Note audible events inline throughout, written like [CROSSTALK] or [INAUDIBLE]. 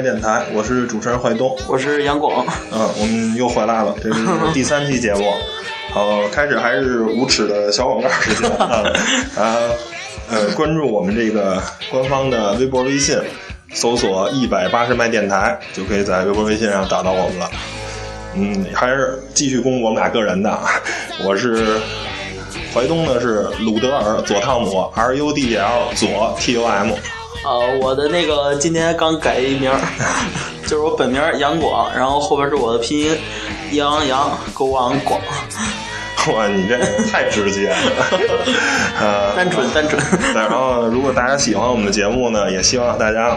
电台，我是主持人怀东，我是杨广。嗯，我们又回来了，这是 [LAUGHS] 第三期节目。好，开始还是无耻的小广告时间啊！[LAUGHS] 啊，呃，关注我们这个官方的微博、微信，搜索“一百八十麦电台”，就可以在微博、微信上找到我们了。嗯，还是继续公布我们俩个人的，我是淮东呢，是鲁德尔左汤姆 R U D L 左 T U M。呃，我的那个今天刚改一名，就是我本名杨广，然后后边是我的拼音杨洋勾王广。[LAUGHS] 哇，你这太直接了，[LAUGHS] 呃，单纯单纯。然后，如果大家喜欢我们的节目呢，也希望大家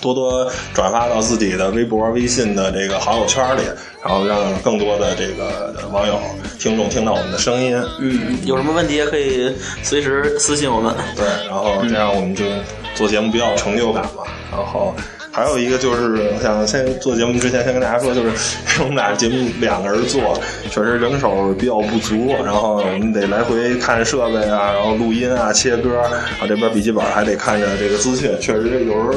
多多转发到自己的微博、微信的这个好友圈里，然后让更多的这个网友、听众听到我们的声音。嗯，有什么问题也可以随时私信我们。对，然后这样我们就做节目比较有成就感嘛。然后。还有一个就是，我想先做节目之前先跟大家说，就是我们俩节目两个人做，确实人手比较不足，然后我们得来回看设备啊，然后录音啊、切歌啊，这边笔记本还得看着这个资讯，确实有时候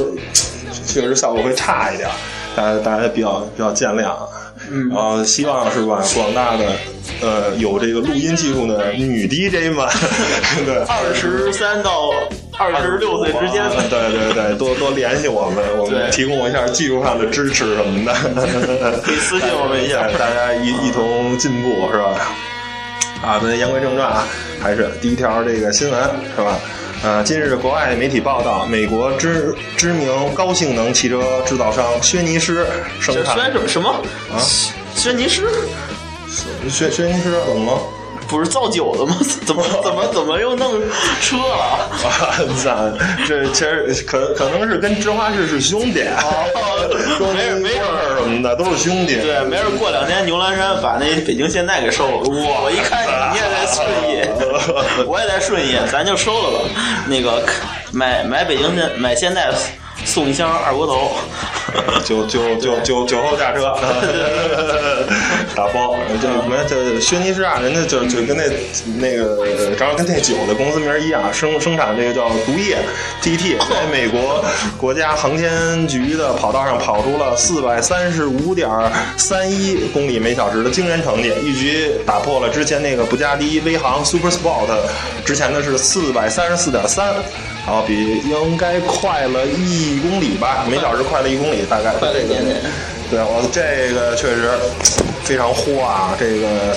确实效果会差一点，大家大家比较比较见谅。嗯然后希望是吧，广大的呃有这个录音技术的女 DJ 们，[LAUGHS] 对，二十三到。二十六岁之间，[LAUGHS] 对对对，多多联系我们，我们提供一下技术上的支持什么的，[LAUGHS] 可以私信我们一下，大家一一同进步是吧？啊，那言归正传啊，还是第一条这个新闻是吧？呃，近日国外媒体报道，美国知知名高性能汽车制造商轩尼诗生产什么什么啊？轩尼诗？轩轩尼诗懂吗？不是造酒的吗？[LAUGHS] 怎么 [LAUGHS] 怎么怎么又弄车 [LAUGHS] 了？这其实可可能是跟芝华士是兄弟，没事没事什么的都是兄弟。对，没事过两天牛栏山把那北京现代给收了。哇！我一看你也在顺义，我也在顺义，咱就收了吧。那个买买北京现买现代。送一箱二锅头，[LAUGHS] 酒酒酒酒酒后驾车，[LAUGHS] 打包。这什么？这轩尼诗啊，人家就就跟那那个，正好跟那酒的公司名一样，生生产这个叫毒液 GT，在美国国家航天局的跑道上跑出了四百三十五点三一公里每小时的惊人成绩，一举打破了之前那个布加迪威航 Super Sport 之前的是四百三十四点三。好，比应该快了一公里吧，每小时快了一公里，大概。快了一点点。对，我这个确实非常火啊！这个，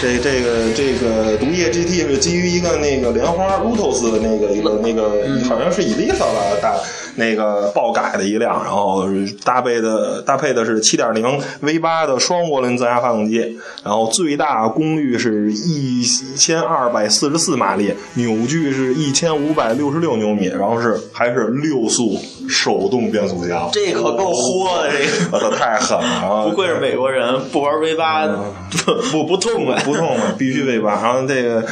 这这个这个毒液 GT 是基于一个那个莲花 Lotus 的那个一个那个，好像是 Elisa 吧，大那个爆改的一辆，然后搭配的搭配的是7.0 V8 的双涡轮增压发动机，然后最大功率是一千二百四十四马力，扭矩是一千五百六十六牛米，然后是还是六速手动变速箱。这可够豁的，这个。我操，太！太狠了！不愧是美国人，不玩 V 八 [LAUGHS] 不不痛快，不痛快，必须 V 八。然后这个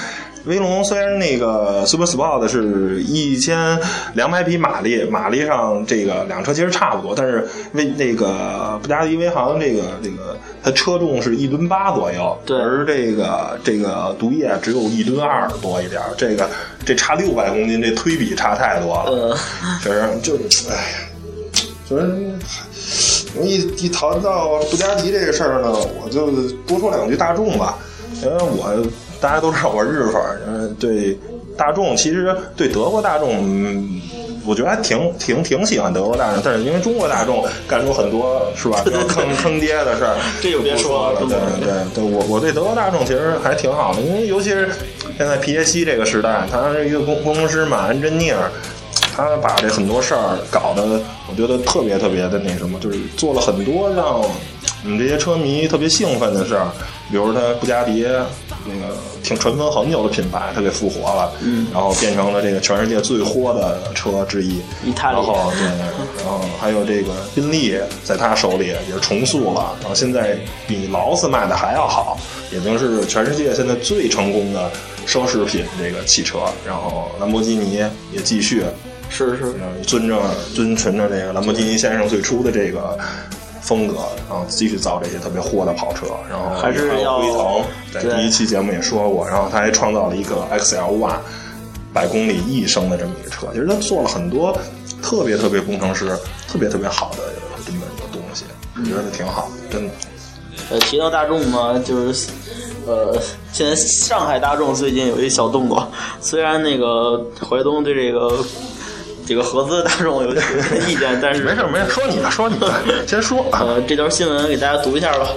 威龙虽然那个 Super Sport 是一千两百匹马力，马力上这个两车其实差不多，但是威那个布加迪威航这个这个它车重是一吨八左右，对，而这个这个毒液只有一吨二多一点，这个这差六百公斤，这推比差太多了，确实就哎呀，就是。我一一谈到布加迪这个事儿呢，我就多说两句大众吧，因为我大家都知道我日粉，嗯，对大众其实对德国大众，我觉得还挺挺挺喜欢德国大众，但是因为中国大众干出很多是吧 [LAUGHS] 坑坑爹的事儿，[LAUGHS] 这就别说了，对对对，我我对德国大众其实还挺好的，因为尤其是现在皮耶希这个时代，他是一个工工程师嘛，安珍尼尔。他把这很多事儿搞得，我觉得特别特别的那什么，就是做了很多让我们这些车迷特别兴奋的事儿。比如他布加迪那个挺尘封很久的品牌，他给复活了，嗯，然后变成了这个全世界最火的车之一。然后对，然后还有这个宾利在他手里也是重塑了，然后现在比劳斯卖的还要好，已经是全世界现在最成功的奢侈品这个汽车。然后兰博基尼也继续。是是，遵着遵循着这个兰博基尼先生最初的这个风格，然后继续造这些特别火的跑车，然后还是要辉腾，在第一期节目也说过，然后他还创造了一个 XL One 百公里一升的这么一个车，其实他做了很多。特别特别工程师，特别特别好的这么一个东西，我觉得挺好，真的。呃，提到大众嘛，就是呃，现在上海大众最近有一小动作，虽然那个淮东对这个这个合资大众有点意见，但是没事没事，说你的说你的，先说啊。呃，这条新闻给大家读一下吧。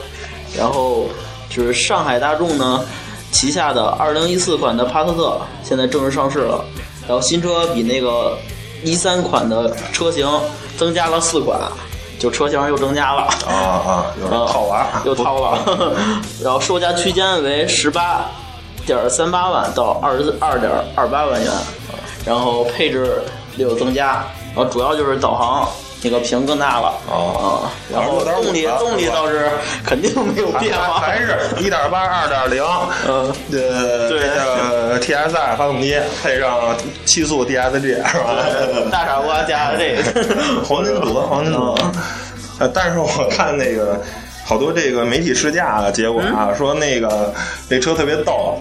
然后就是上海大众呢旗下的2014款的帕萨特现在正式上市了，然后新车比那个一三款的车型增加了四款。就车型又增加了啊啊，又 [LAUGHS] 套娃，[LAUGHS] 又套了，[LAUGHS] 然后售价区间为十八点三八万到二十二点二八万元，然后配置略有增加，然后主要就是导航那个屏更大了啊，然后动力动力倒是 [LAUGHS] 肯定没有变化，还是一点八二点零，嗯，呃，对呃，TSI 发动机配上七速 DSG 是吧？大傻瓜加这个 [LAUGHS] 黄金组合，黄金组。呃，但是我看那个好多这个媒体试驾的结果啊，说那个那车特别逗，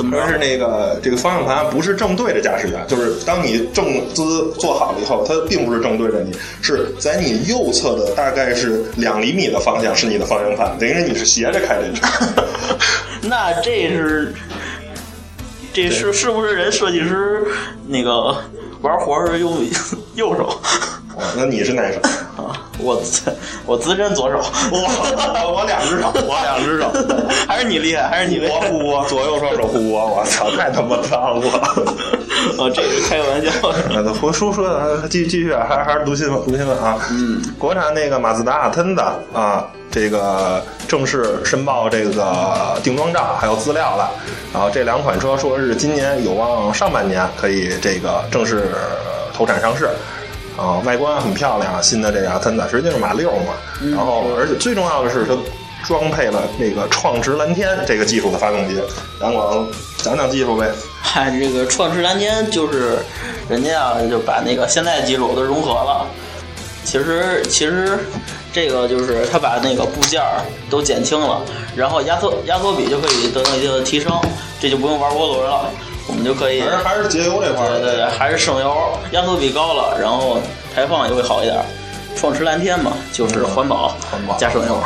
怎么说是那个这个方向盘不是正对着驾驶员，就是当你正姿坐好了以后，它并不是正对着你，是在你右侧的大概是两厘米的方向是你的方向盘，等于是你是斜着开这车。[LAUGHS] 那这是这是是不是人设计师那个玩活是用右手？那你是哪手？[LAUGHS] 啊，我自我资深左手，我我两只手，我两只手，[LAUGHS] 还是你厉害，还是你厉害，护我左右双手护我，我操，太他妈脏了！[LAUGHS] 哦，这是开个玩笑。那说说说的，继继续，还还是读新闻，读新闻啊。嗯，国产那个马自达阿腾的啊，这个正式申报这个定妆照还有资料了。然后这两款车说是今年有望上半年可以这个正式投产上市。啊，外观很漂亮，新的这个它实际是马六嘛，然后而且最重要的是它装配了那个创驰蓝天这个技术的发动机。杨广讲讲技术呗。嗨，这个创驰蓝天就是人家啊就把那个现在技术都融合了。其实其实这个就是它把那个部件都减轻了，然后压缩压缩比就可以得到一定的提升，这就不用玩涡轮了。我们就可以，还是还是节油这块儿，对对对，还是省油，压缩比高了，然后排放也会好一点。创驰蓝天嘛，就是环保，环保加省油。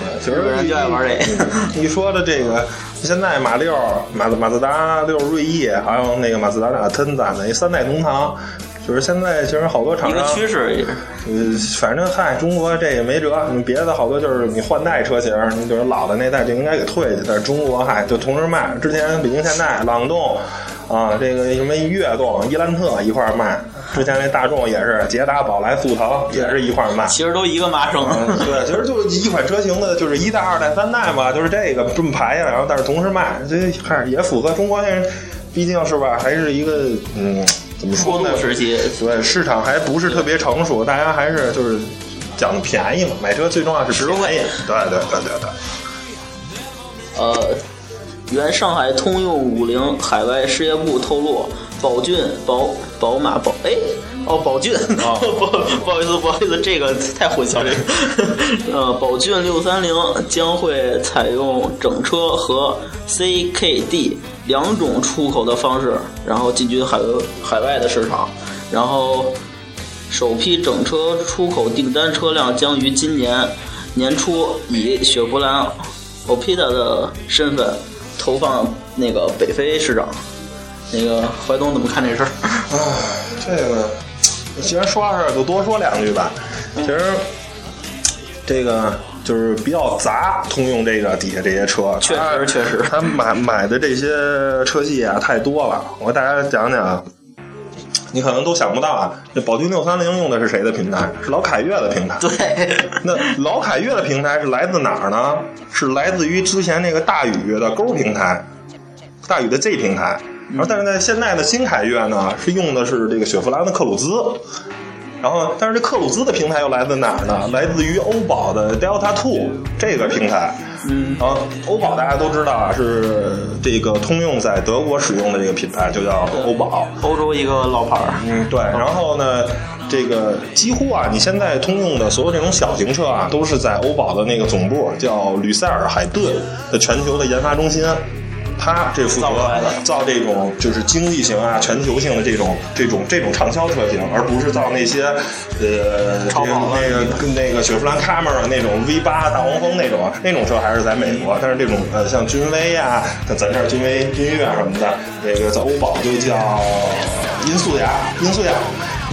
对，其实 [LAUGHS] 人就爱玩这个。你说的这个，现在马六、马自马自达六锐意，还有那个马自达俩腾的那三代同堂，就是现在其实好多厂商一个趋势也。呃，反正嗨，中国这也没辙。你别的好多就是你换代车型，你就是老的那代就应该给退去。但是中国嗨，就同时卖。之前北京现代、朗动啊，这个什么悦动、伊兰特一块卖。之前那大众也是捷达、宝来、速腾也是一块卖。其实都一个妈生。对，其实就是一款车型的，就是一代、二代、三代嘛，就是这个这么排下来。然后但是同时卖，这嗨也符合中国人，毕竟是吧，还是一个嗯。怎么说呢？对，市场还不是特别成熟，大家还是就是讲便宜嘛。买车最重要是实惠。对对对对对。呃，原上海通用五菱海外事业部透露，宝骏、宝宝马、宝哎哦，宝骏，[LAUGHS] 不不好意思不好意思，这个太混淆了。[LAUGHS] 呃，宝骏六三零将会采用整车和 CKD。两种出口的方式，然后进军海海外的市场，然后首批整车出口订单车辆将于今年年初以雪佛兰 Opita 的身份投放那个北非市场。那个怀东怎么看这事儿？啊，这个既然说到这儿，就多说两句吧。其实这个。就是比较杂，通用这个底下这些车，确实确实，他买买的这些车系啊太多了。我给大家讲讲，你可能都想不到啊。这宝骏六三零用的是谁的平台？是老凯越的平台。对，那老凯越的平台是来自哪儿呢？是来自于之前那个大宇的勾平台，大宇的 Z 平台。然后但是在现在的新凯越呢，是用的是这个雪佛兰的克鲁兹。然后，但是这克鲁兹的平台又来自哪儿呢？来自于欧宝的 Delta Two 这个平台。嗯，然后欧宝大家都知道啊，是这个通用在德国使用的这个品牌，就叫欧宝，欧洲一个老牌儿。嗯，对。然后呢，这个几乎啊，你现在通用的所有这种小型车啊，都是在欧宝的那个总部叫吕塞尔海顿的全球的研发中心。他这负责造这种就是经济型啊、全球性的这种这种这种畅销车型，而不是造那些呃这个那个跟那个雪佛兰 Camry 那种 V 八大黄蜂那种那种车还是在美国，但是这种呃像君威呀，像咱这儿君威君越什么的，这个在欧宝就叫音速雅音速雅。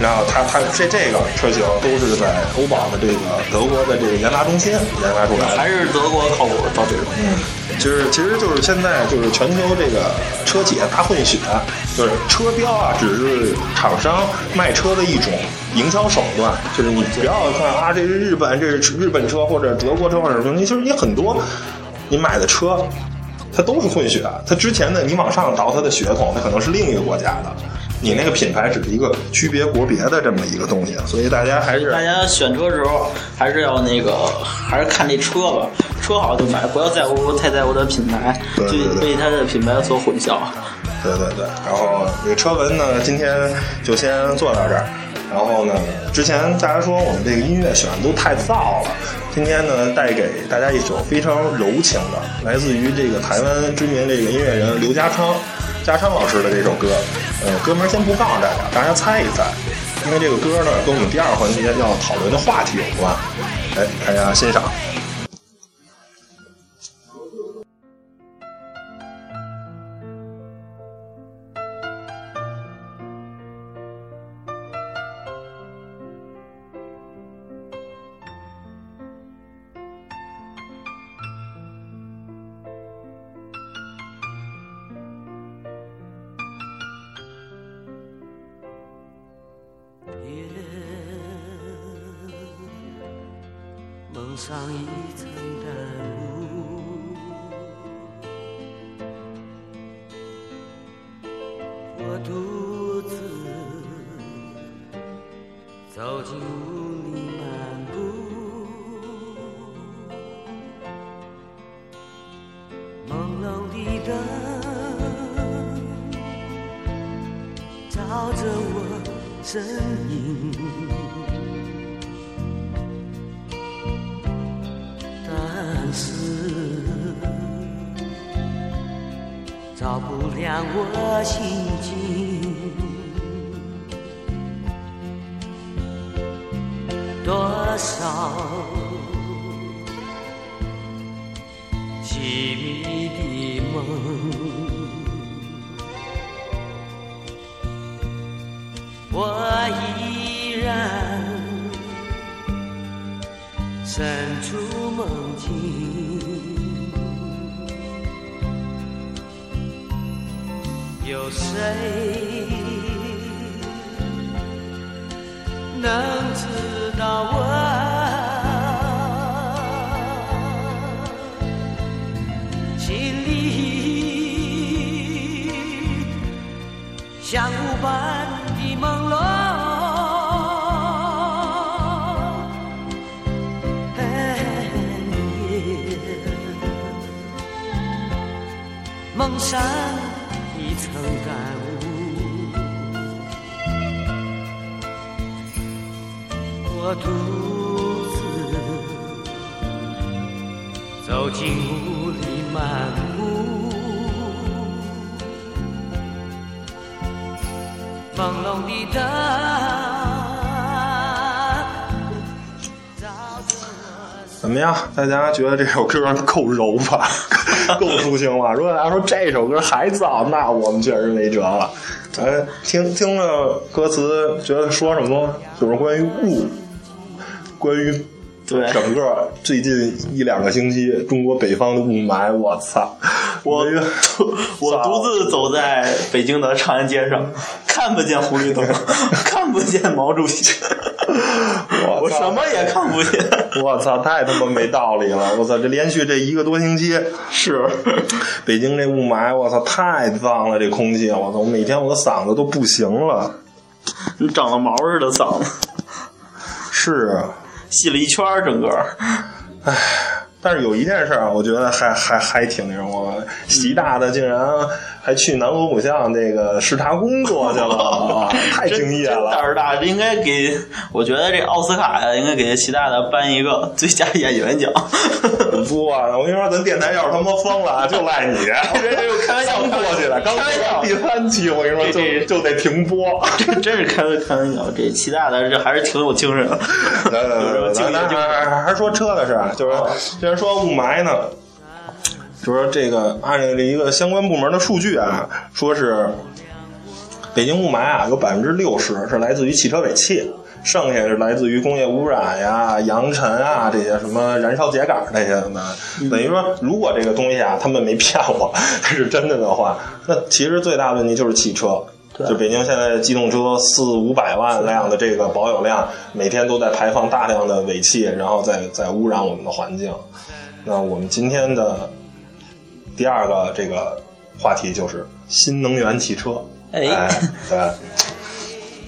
然后它它这这个车型都是在欧宝的这个德国的这个研发中心研发出来的，还是德国靠谱造这种。嗯，就是其实就是现在就是全球这个车企大混血，就是车标啊，只是厂商卖车的一种营销手段。就是你不要看啊，这是日本，这是日本车或者德国车或者什么，其实你很多你买的车，它都是混血。它之前的你往上倒它的血统，它可能是另一个国家的。你那个品牌只是一个区别国别的这么一个东西，所以大家还是大家选车时候还是要那个还是看这车吧，车好就买，不要在乎太在乎它品牌，就被它的品牌所混淆。对对对，然后这个车文呢，今天就先做到这儿。然后呢，之前大家说我们这个音乐选的都太燥了，今天呢带给大家一首非常柔情的，来自于这个台湾知名这个音乐人刘家昌。加昌老师的这首歌，呃，歌名先不告诉大家，大家猜一猜，因为这个歌呢跟我们第二环节要讨论的话题有关，哎，大家欣赏。上一层淡雾，我独自走进雾里漫步，朦胧的灯照着我身影。照不亮我心境，多少凄迷的梦，我身处梦境。有谁能知道我梦山。曾感悟，我独自走进雾里漫步，朦胧的灯怎么样？大家觉得这首歌够柔吧？[LAUGHS] 够抒情吧？如果大家说这首歌还燥，那我们确实没辙了。咱听听了歌词，觉得说什么？就是关于雾，关于对整个最近一两个星期中国北方的雾霾。我操！我 [LAUGHS] 我独自走在北京的长安街上，看不见红绿灯，[LAUGHS] 看不见毛主席，[LAUGHS] 我什么也看不见。[LAUGHS] 我操，太他妈没道理了！我操，这连续这一个多星期是 [LAUGHS] 北京这雾霾，我操，太脏了，这空气，我操，我每天我的嗓子都不行了，你长了毛似的嗓子，是啊，细了一圈整个，唉。但是有一件事啊，我觉得还还还挺那什么，习大的竟然还去南锣鼓巷那个视察工作去了，[LAUGHS] 太太敬业了胆了。儿大，应该给，我觉得这奥斯卡呀，应该给齐大大颁一个最佳演员奖。[LAUGHS] 不啊，我跟你说，咱电台要是他妈疯了，就赖你。[LAUGHS] 这又开玩笑过去了，刚开玩笑第三期，我跟你说，就就得停播。这真是开开玩笑，这齐大大这还是挺有精神的。来来来来，咱咱还还说车的事儿，就是虽然说雾霾呢，就说这个按照一个相关部门的数据啊，说是北京雾霾啊，有百分之六十是来自于汽车尾气。剩下是来自于工业污染呀、扬尘啊这些什么燃烧秸秆这些的，等于说，如果这个东西啊，他们没骗我，[LAUGHS] 是真的的话，那其实最大的问题就是汽车。就北京现在机动车四五百万辆的这个保有量，每天都在排放大量的尾气，然后再再污染我们的环境。那我们今天的第二个这个话题就是新能源汽车，哎对，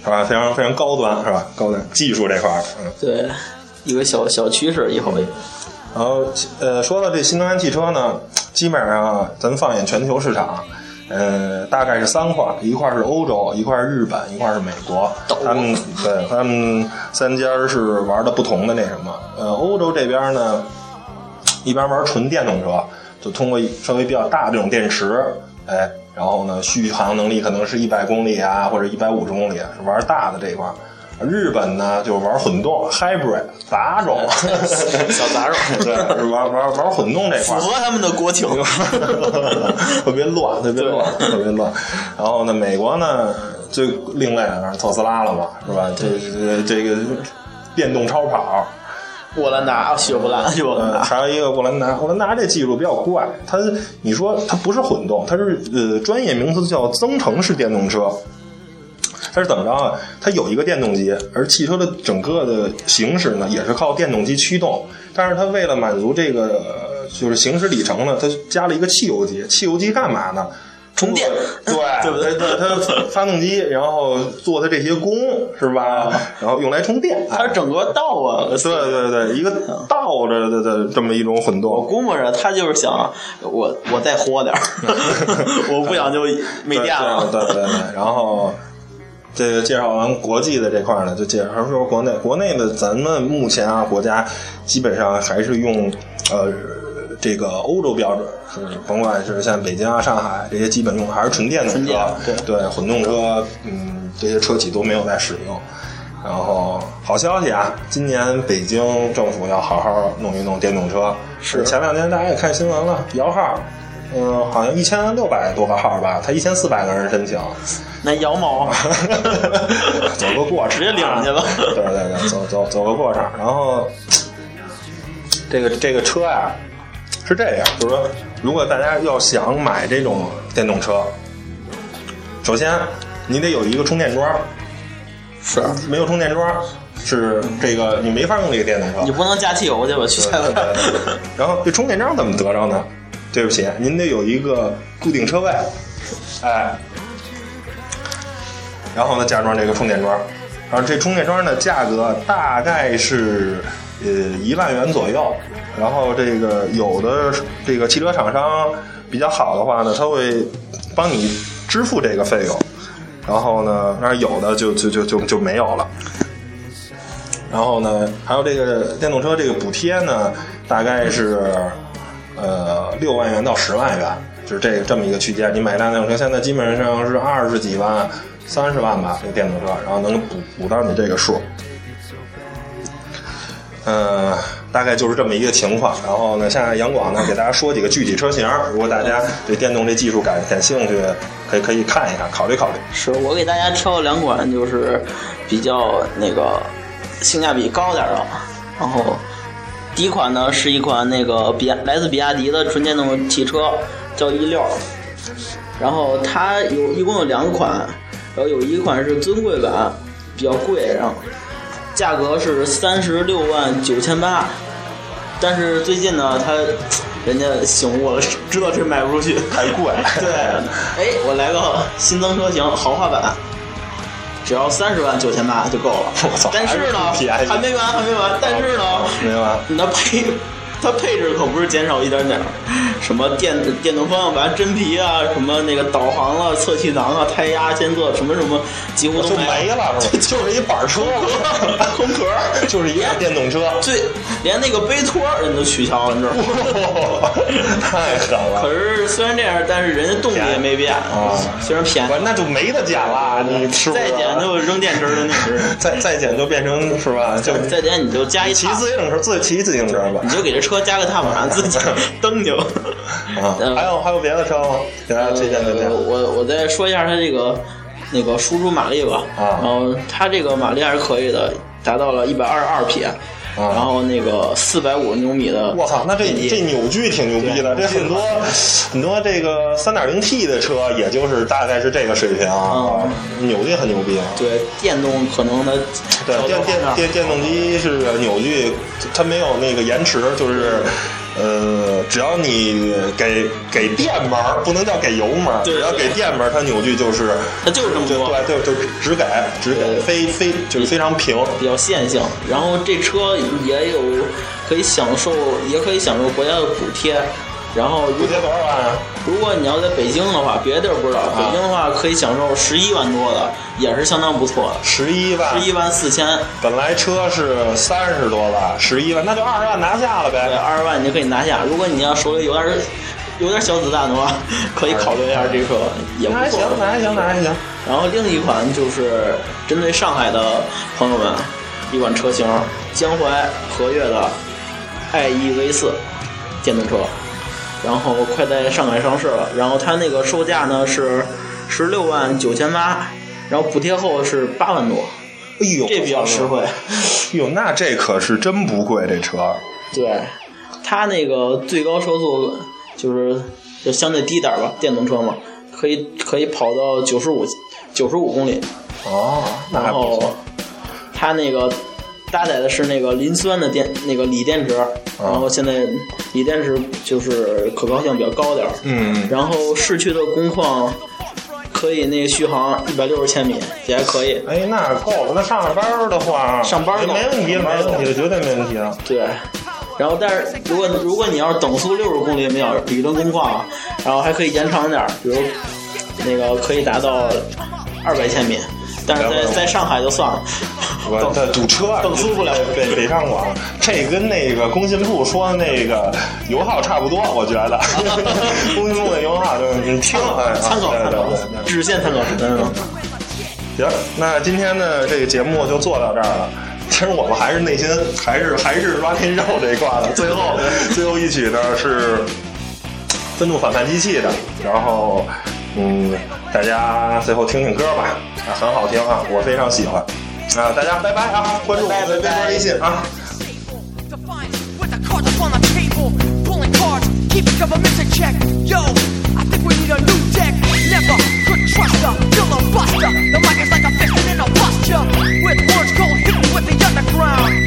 是吧？非常非常高端，是吧？高端技术这块儿，嗯。对，一个小小趋势，以后然后呃，说到这新能源汽车呢，基本上啊咱们放眼全球市场，呃，大概是三块，一块是欧洲，一块是日本，一块是美国。他们对他们三家是玩的不同的那什么。呃，欧洲这边呢，一般玩纯电动车，就通过稍微比较大的这种电池，哎，然后呢，续航能力可能是一百公里啊，或者一百五十公里，是玩大的这一块。日本呢，就玩混动 hybrid 杂种，[LAUGHS] 小杂种对，是玩玩玩混动这块。符合他们的国情。[LAUGHS] 特别乱，特别乱，特别乱。然后呢，美国呢最另类的特斯拉了嘛，是吧？这这这个电动超跑，沃兰达，雪佛兰，雪佛兰呃，达。还有一个沃兰达，沃兰达这技术比较怪，它你说它不是混动，它是呃专业名词叫增程式电动车。它是怎么着啊？它有一个电动机，而汽车的整个的行驶呢，也是靠电动机驱动。但是它为了满足这个呃就是行驶里程呢，它加了一个汽油机。汽油机干嘛呢？充电对对不对它它它发动机，然后做它这些功是吧？然后用来充电。它整个倒啊，对对对，一个倒着的的这么一种混动我。估摸着他就是想我我再豁点儿，[LAUGHS] 我不想就没电了。对对对对，然后这个介绍完国际的这块儿呢，就介绍说国内。国内的咱们目前啊，国家基本上还是用呃这个欧洲标准，是甭管是像北京啊、上海这些，基本用的还是纯电动车。对对，混动车，嗯，这些车企都没有在使用。然后好消息啊，今年北京政府要好好弄一弄电动车。是前两天大家也看新闻了，摇号，嗯，好像一千六百多个号吧，他一千四百个人申请，那摇毛 [LAUGHS] [LAUGHS] 走个过程，直接领上去了对对对，走走走个过场。然后这个这个车呀、是这样，就是说，如果大家要想买这种电动车，首先你得有一个充电桩，是，没有充电桩是这个你没法用这个电动车。你不能加汽油去吧？去加对对对对然后这充电桩怎么得着呢？对不起，您得有一个固定车位，哎，然后呢加装这个充电桩，然后这充电桩的价格大概是呃一万元左右，然后这个有的这个汽车厂商比较好的话呢，他会帮你支付这个费用，然后呢，那有的就就就就就没有了。然后呢，还有这个电动车这个补贴呢，大概是呃六万元到十万元，就是这这么一个区间。你买一辆电动车，现在基本上是二十几万、三十万吧，这个电动车，然后能补补到你这个数。嗯、大概就是这么一个情况。然后呢，现在杨广呢给大家说几个具体车型，如果大家对电动这技术感感兴趣，可以可以看一看，考虑考虑。是我给大家挑了两款，就是比较那个性价比高点的。然后第一款呢是一款那个比亚来自比亚迪的纯电动汽车，叫 E 六。然后它有一共有两款，然后有一款是尊贵版，比较贵，然后价格是三十六万九千八。但是最近呢，他人家醒悟了，知道这卖不出去，太贵 [LAUGHS] 对，哎，我来个新增车型豪华版，只要三十万九千八就够了。[LAUGHS] 我操但是呢还没完，还没完。但是呢，明白吗？你的配，它配置可不是减少一点点儿，什么电电动方向盘、真皮啊，什么那个导航啊、侧气囊啊、胎压监测，什么什么，几乎都就没了是吧？[LAUGHS] 就是一板车，[LAUGHS] 空壳，就是一辆电动车，最连那个杯托人都取消了，你知道吗？[LAUGHS] 太狠了。可是虽然这样，但是人家动力也没变啊，虽然便宜，那就没得减了，你吃不？再减就扔电池扔电池，再再减就变成是吧？就再减你就加一骑自行车，自骑自行车吧，你就给这车加个踏板，自己 [LAUGHS] 蹬就。啊，[LAUGHS] 还有还有别的车吗？给大家推荐推荐。我我再说一下它这个那个输出马力吧，啊，然后它这个马力还是可以的，达到了一百二十二匹。然后那个四百五十牛米的，我操，那这这扭矩挺牛逼的。这很多很多这个三点零 T 的车，也就是大概是这个水平啊，扭矩很牛逼。对，电动可能它，对电电电电动机是扭矩，它没有那个延迟，就是呃，只要你给给电门，不能叫给油门，只要给电门，它扭矩就是它就是这么多，对，就就只给只给，非非就是非常平，比较线性。然后这车。也有可以享受，也可以享受国家的补贴。然后补贴多少万啊？如果你要在北京的话，别的地儿不知道。北京的话可以享受十一万多的，也是相当不错的。十一万，十一万四千。本来车是三十多万，十一万那就二十万拿下了呗。对，二十万你就可以拿下。如果你要手里有点有点小子弹的话，[LAUGHS] 可以考虑一下这车，也不错。那还行，那还行，那还行。然后另一款就是针对上海的朋友们。一款车型，江淮和悦的 iEV 四电动车，然后快在上海上市了。然后它那个售价呢是十六万九千八，然后补贴后是八万多。哎呦，这比较实惠。哎呦，那这可是真不贵，这车。对，它那个最高车速就是就相对低点吧，电动车嘛，可以可以跑到九十五九十五公里。哦，那还不错。它那个搭载的是那个磷酸的电，那个锂电池，然后现在锂电池就是可靠性比较高点儿。嗯。然后市区的工况可以那个续航一百六十千米，也还可以。哎，那够了。那上班的话，上班没问题，没问题，绝对没问题啊。对。然后，但是如果如果你要是等速六十公里每小时理论工况，然后还可以延长点儿，比如那个可以达到二百千米。但是在在上海就算了，堵车，等速不了。北北上广，这跟那个工信部说的那个油耗差不多，我觉得。[LAUGHS] 工信部的油耗就是你听，参考参考，直线参考。嗯。行，那今天的这个节目就做到这儿了。其实我们还是内心还是还是 rock and roll 这一挂的。最后 [LAUGHS] 最后一曲呢是愤怒反叛机器的，然后嗯大家最后听听歌吧很好听啊我非常喜欢啊大家拜拜啊关注我们的微博微信啊 Keep a couple missing check. yo i think we need a new deck lever good trust the mic is like a fist in a bust with words gold hit with the underground